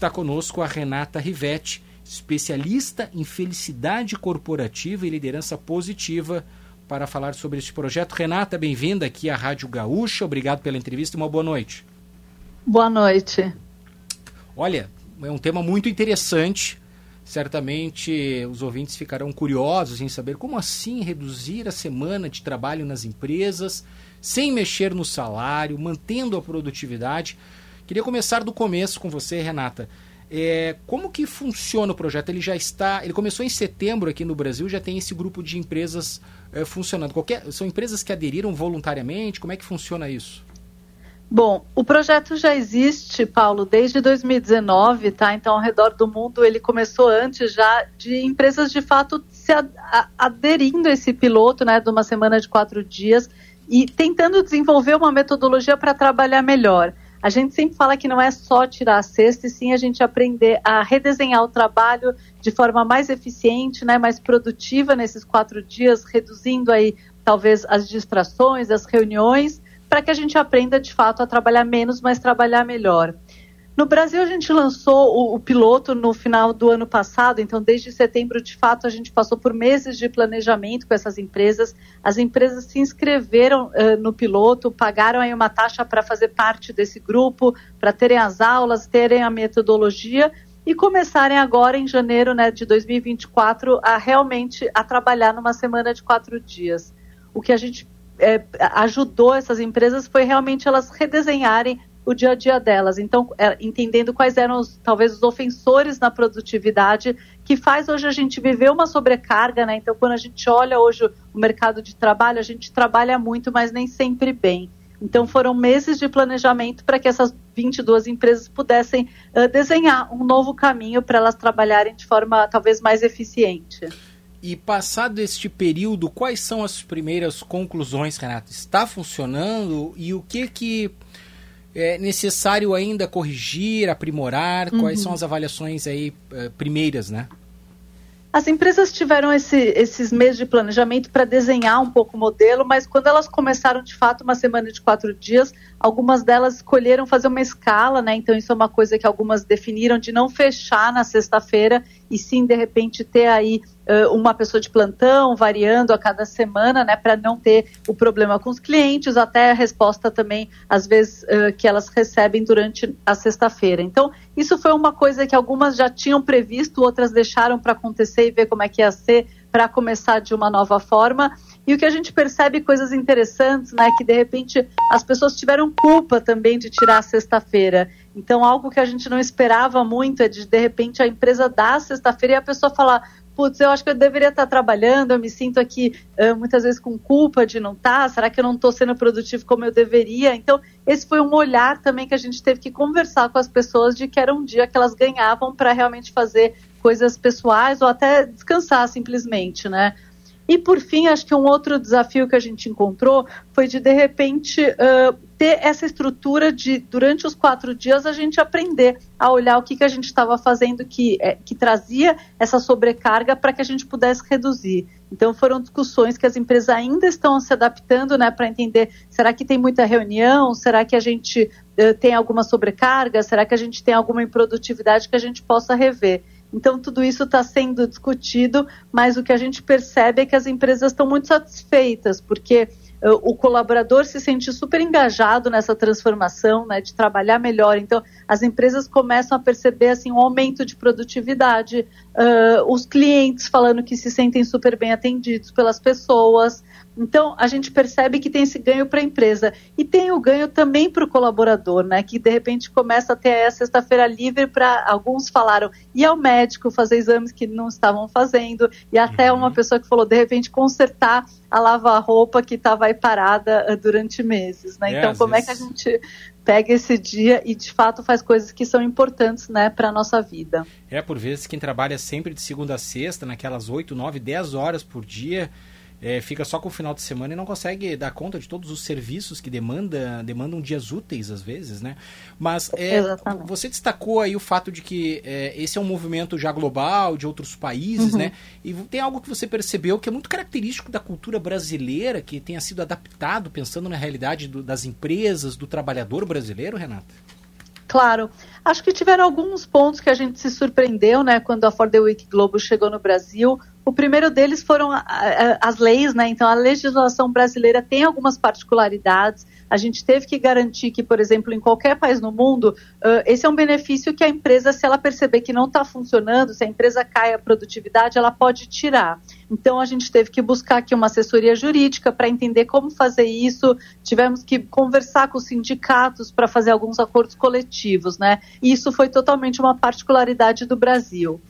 está conosco a Renata Rivetti, especialista em felicidade corporativa e liderança positiva, para falar sobre este projeto. Renata, bem-vinda aqui à Rádio Gaúcha. Obrigado pela entrevista e uma boa noite. Boa noite. Olha, é um tema muito interessante. Certamente os ouvintes ficarão curiosos em saber como assim reduzir a semana de trabalho nas empresas, sem mexer no salário, mantendo a produtividade. Queria começar do começo com você, Renata. É, como que funciona o projeto? Ele já está, ele começou em setembro aqui no Brasil, já tem esse grupo de empresas é, funcionando. Qualquer, são empresas que aderiram voluntariamente? Como é que funciona isso? Bom, o projeto já existe, Paulo, desde 2019, tá? Então, ao redor do mundo, ele começou antes já de empresas de fato se aderindo a esse piloto, né, de uma semana de quatro dias e tentando desenvolver uma metodologia para trabalhar melhor. A gente sempre fala que não é só tirar a cesta, e sim a gente aprender a redesenhar o trabalho de forma mais eficiente, né, mais produtiva nesses quatro dias, reduzindo aí talvez as distrações, as reuniões para que a gente aprenda de fato a trabalhar menos, mas trabalhar melhor. No Brasil, a gente lançou o, o, piloto no final do ano passado, então, desde setembro, de fato, a gente passou por meses de planejamento com essas empresas. As empresas se inscreveram uh, no piloto, pagaram aí uma taxa para fazer parte desse grupo, para terem as aulas, terem a metodologia e começarem agora, em janeiro né, de 2024, a realmente a trabalhar numa semana de quatro dias. O que a gente é, ajudou essas empresas foi realmente elas redesenharem o dia a dia delas. Então, é, entendendo quais eram os, talvez os ofensores na produtividade, que faz hoje a gente viver uma sobrecarga, né? Então, quando a gente olha hoje o mercado de trabalho, a gente trabalha muito, mas nem sempre bem. Então, foram meses de planejamento para que essas 22 empresas pudessem uh, desenhar um novo caminho para elas trabalharem de forma talvez mais eficiente. E passado este período, quais são as primeiras conclusões, Renato? Está funcionando e o que que é necessário ainda corrigir, aprimorar? Uhum. Quais são as avaliações aí uh, primeiras, né? As empresas tiveram esse, esses meses de planejamento para desenhar um pouco o modelo, mas quando elas começaram de fato uma semana de quatro dias, algumas delas escolheram fazer uma escala, né? Então isso é uma coisa que algumas definiram de não fechar na sexta-feira e sim de repente ter aí uh, uma pessoa de plantão variando a cada semana, né, para não ter o problema com os clientes, até a resposta também às vezes uh, que elas recebem durante a sexta-feira. Então isso foi uma coisa que algumas já tinham previsto, outras deixaram para acontecer e ver como é que ia ser para começar de uma nova forma. E o que a gente percebe coisas interessantes, né, que de repente as pessoas tiveram culpa também de tirar a sexta-feira. Então, algo que a gente não esperava muito é de de repente a empresa dar sexta-feira e a pessoa falar: putz, eu acho que eu deveria estar trabalhando, eu me sinto aqui uh, muitas vezes com culpa de não estar, será que eu não estou sendo produtivo como eu deveria? Então, esse foi um olhar também que a gente teve que conversar com as pessoas de que era um dia que elas ganhavam para realmente fazer coisas pessoais ou até descansar simplesmente, né? E por fim, acho que um outro desafio que a gente encontrou foi de de repente uh, ter essa estrutura de durante os quatro dias a gente aprender a olhar o que, que a gente estava fazendo que, é, que trazia essa sobrecarga para que a gente pudesse reduzir. Então foram discussões que as empresas ainda estão se adaptando, né, para entender será que tem muita reunião, será que a gente uh, tem alguma sobrecarga, será que a gente tem alguma improdutividade que a gente possa rever. Então, tudo isso está sendo discutido, mas o que a gente percebe é que as empresas estão muito satisfeitas, porque uh, o colaborador se sente super engajado nessa transformação, né, de trabalhar melhor. Então, as empresas começam a perceber assim, um aumento de produtividade, uh, os clientes falando que se sentem super bem atendidos pelas pessoas. Então, a gente percebe que tem esse ganho para a empresa. E tem o ganho também para o colaborador, né? Que de repente começa a ter a sexta-feira livre para. Alguns falaram, ir ao médico fazer exames que não estavam fazendo, e até uhum. uma pessoa que falou, de repente, consertar a lavar-roupa que estava aí parada uh, durante meses, né? É, então, como vezes... é que a gente pega esse dia e de fato faz coisas que são importantes né, para a nossa vida. É, por vezes quem trabalha sempre de segunda a sexta, naquelas 8, 9, 10 horas por dia, é, fica só com o final de semana e não consegue dar conta de todos os serviços que demanda, demandam dias úteis às vezes, né? Mas é, você destacou aí o fato de que é, esse é um movimento já global, de outros países, uhum. né? E tem algo que você percebeu que é muito característico da cultura brasileira, que tenha sido adaptado pensando na realidade do, das empresas, do trabalhador brasileiro, Renata? Claro. Acho que tiveram alguns pontos que a gente se surpreendeu, né, quando a Ford Week Globo chegou no Brasil. O primeiro deles foram as leis, né? Então, a legislação brasileira tem algumas particularidades. A gente teve que garantir que, por exemplo, em qualquer país no mundo, uh, esse é um benefício que a empresa, se ela perceber que não está funcionando, se a empresa cai a produtividade, ela pode tirar. Então, a gente teve que buscar aqui uma assessoria jurídica para entender como fazer isso. Tivemos que conversar com os sindicatos para fazer alguns acordos coletivos, né? E isso foi totalmente uma particularidade do Brasil.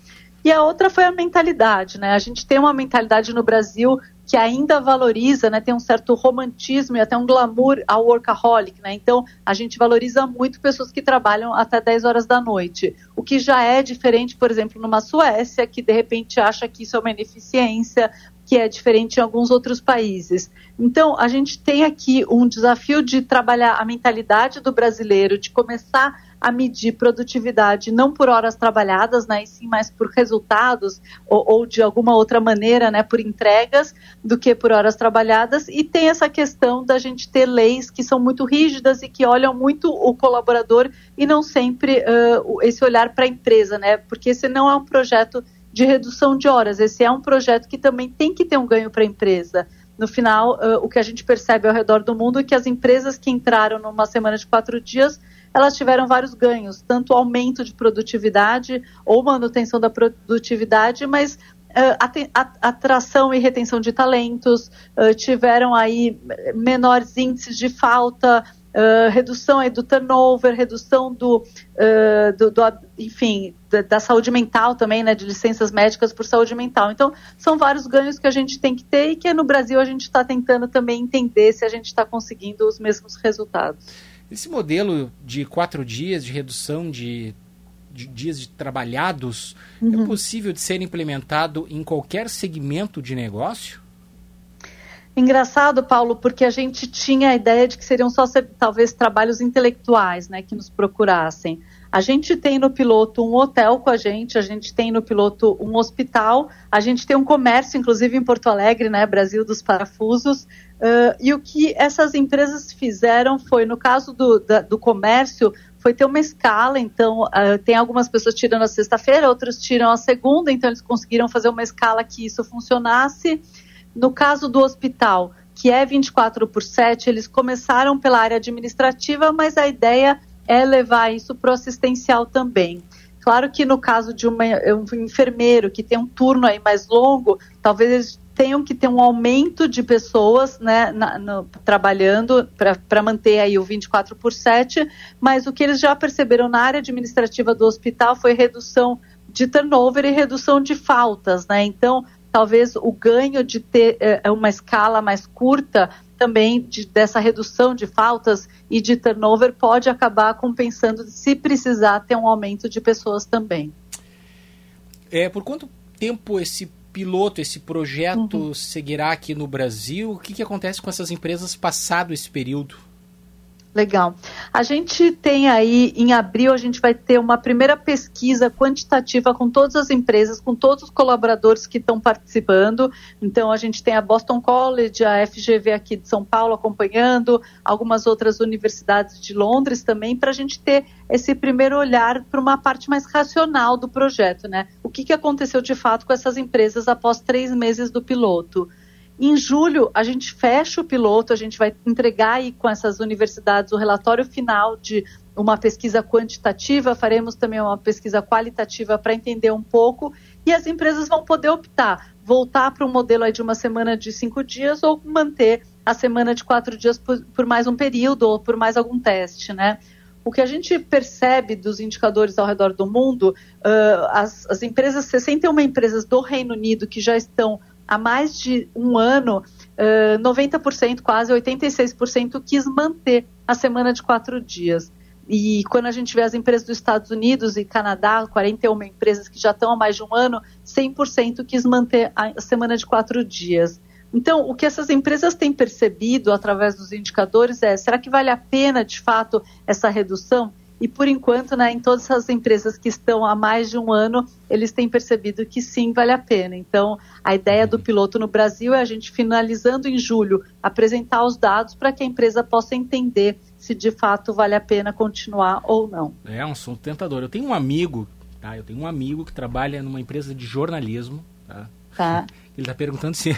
E a outra foi a mentalidade, né? A gente tem uma mentalidade no Brasil que ainda valoriza, né, tem um certo romantismo e até um glamour ao workaholic, né? Então, a gente valoriza muito pessoas que trabalham até 10 horas da noite, o que já é diferente, por exemplo, numa Suécia, que de repente acha que isso é uma ineficiência, que é diferente em alguns outros países. Então, a gente tem aqui um desafio de trabalhar a mentalidade do brasileiro, de começar a medir produtividade não por horas trabalhadas, né, e sim mais por resultados ou, ou, de alguma outra maneira, né, por entregas, do que por horas trabalhadas. E tem essa questão da gente ter leis que são muito rígidas e que olham muito o colaborador e não sempre uh, esse olhar para a empresa, né, porque esse não é um projeto de redução de horas, esse é um projeto que também tem que ter um ganho para a empresa no final, uh, o que a gente percebe ao redor do mundo é que as empresas que entraram numa semana de quatro dias elas tiveram vários ganhos, tanto aumento de produtividade ou manutenção da produtividade, mas uh, atração e retenção de talentos, uh, tiveram aí menores índices de falta, uh, redução aí do turnover, redução do, do, do enfim, da, da, saúde mental também, né, de licenças médicas por saúde mental. Então, são vários ganhos que a gente tem que ter e que no Brasil a gente está tentando também entender se a gente está conseguindo os mesmos resultados. Esse modelo de quatro dias de redução de, de dias de trabalhados é uhum. é possível de ser implementado em qualquer segmento de negócio? Engraçado, Paulo, porque a gente tinha a ideia de que seriam só talvez trabalhos intelectuais, né, que nos procurassem. A gente tem no piloto um hotel com a gente, a gente tem no piloto um hospital, a gente tem um comércio, inclusive em Porto Alegre, né, Brasil dos parafusos. Uh, e o que essas empresas fizeram foi, no caso do, da, do comércio, foi ter uma escala. Então, uh, tem algumas pessoas tirando a sexta-feira, outras tiram a segunda, então eles conseguiram fazer uma escala que isso funcionasse. No caso do hospital, que é 24 por 7, eles começaram pela área administrativa, mas a ideia é levar isso para o assistencial também. Claro que no caso de uma, um enfermeiro que tem um turno aí mais longo, talvez eles tenham que ter um aumento de pessoas né, na, no, trabalhando para manter aí o 24 por 7, mas o que eles já perceberam na área administrativa do hospital foi redução de turnover e redução de faltas, né? Então, talvez o ganho de ter é, uma escala mais curta também de, dessa redução de faltas e de turnover pode acabar compensando se precisar ter um aumento de pessoas também. É, por quanto tempo esse piloto, esse projeto uhum. seguirá aqui no Brasil? O que, que acontece com essas empresas passado esse período? Legal. A gente tem aí, em abril, a gente vai ter uma primeira pesquisa quantitativa com todas as empresas, com todos os colaboradores que estão participando. Então, a gente tem a Boston College, a FGV aqui de São Paulo acompanhando, algumas outras universidades de Londres também, para a gente ter esse primeiro olhar para uma parte mais racional do projeto, né? O que, que aconteceu de fato com essas empresas após três meses do piloto? Em julho, a gente fecha o piloto, a gente vai entregar aí com essas universidades o relatório final de uma pesquisa quantitativa, faremos também uma pesquisa qualitativa para entender um pouco, e as empresas vão poder optar, voltar para um modelo de uma semana de cinco dias ou manter a semana de quatro dias por, por mais um período ou por mais algum teste, né? O que a gente percebe dos indicadores ao redor do mundo, uh, as, as empresas, 61 empresas do Reino Unido que já estão há mais de um ano, uh, 90%, quase 86% quis manter a semana de quatro dias. E quando a gente vê as empresas dos Estados Unidos e Canadá, 41 empresas que já estão há mais de um ano, 100% quis manter a semana de quatro dias. Então, o que essas empresas têm percebido através dos indicadores é: será que vale a pena, de fato, essa redução? E por enquanto, né, em todas as empresas que estão há mais de um ano, eles têm percebido que sim, vale a pena. Então, a ideia do piloto no Brasil é a gente finalizando em julho, apresentar os dados para que a empresa possa entender se de fato vale a pena continuar ou não. É um assunto tentador. Eu tenho um amigo, tá? Eu tenho um amigo que trabalha numa empresa de jornalismo, tá? Tá. Ele está perguntando se,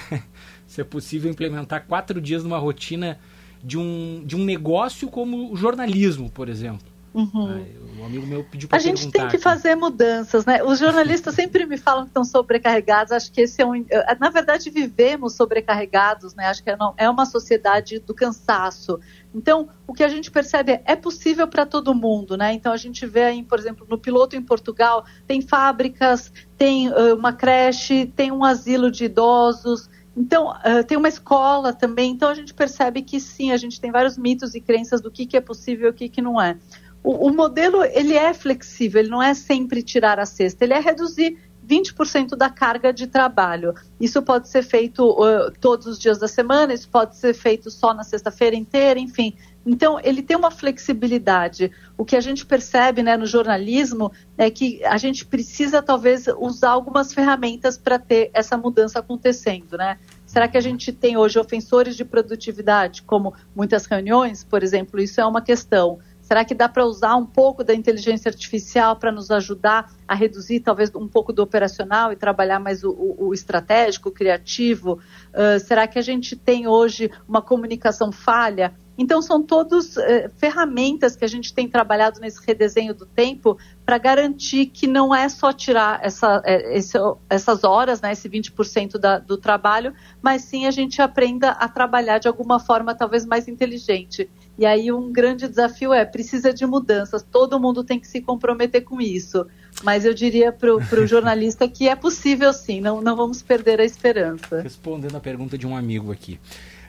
se é possível implementar quatro dias numa rotina de um, de um negócio como o jornalismo, por exemplo. Uhum. um amigo meu pediu para A gente tem que aqui. fazer mudanças, né? Os jornalistas sempre me falam que estão sobrecarregados. Acho que esse é um. Eh, na verdade, vivemos sobrecarregados, né? Acho que é, é uma sociedade do cansaço. Então, o que a gente percebe é, é possível para todo mundo, né? Então, a gente vê aí, por exemplo, no piloto em Portugal, tem fábricas, tem uh, uma creche, tem um asilo de idosos. Então, uh, tem uma escola também. Então, a gente percebe que sim, a gente tem vários mitos e crenças do que, que é possível e o que, que não é. O, o modelo, ele é flexível, ele não é sempre tirar a cesta, ele é reduzir 20% da carga de trabalho. Isso pode ser feito uh, todos os dias da semana, isso pode ser feito só na sexta-feira inteira, enfim. Então, ele tem uma flexibilidade. O que a gente percebe né, no jornalismo é que a gente precisa, talvez, usar algumas ferramentas para ter essa mudança acontecendo. Né? Será que a gente tem hoje ofensores de produtividade, como muitas reuniões, por exemplo? Isso é uma questão. Será que dá para usar um pouco da inteligência artificial para nos ajudar a reduzir talvez um pouco do operacional e trabalhar mais o, o, o estratégico, o criativo? Uh, será que a gente tem hoje uma comunicação falha? Então, são todas uh, ferramentas que a gente tem trabalhado nesse redesenho do tempo para garantir que não é só tirar essa, é, esse, essas horas, né, esse 20% da, do trabalho, mas sim a gente aprenda a trabalhar de alguma forma talvez mais inteligente. E aí um grande desafio é, precisa de mudanças, todo mundo tem que se comprometer com isso. Mas eu diria para o jornalista que é possível sim, não, não vamos perder a esperança. Respondendo a pergunta de um amigo aqui.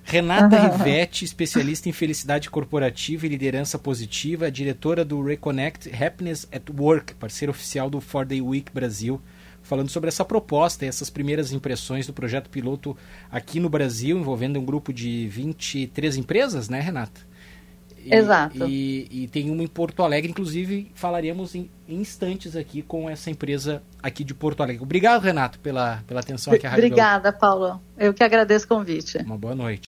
Renata Rivetti, especialista em felicidade corporativa e liderança positiva, diretora do Reconnect Happiness at Work, parceiro oficial do Four Day Week Brasil, falando sobre essa proposta e essas primeiras impressões do projeto piloto aqui no Brasil, envolvendo um grupo de 23 empresas, né, Renata? Exato. E, e, tem uma em Porto Alegre, inclusive falaremos em, em, instantes aqui com essa empresa aqui de Porto Alegre. Obrigado, Renato, pela, pela atenção aqui à Rádio Obrigada, Paulo. Eu que agradeço o convite. Uma boa noite.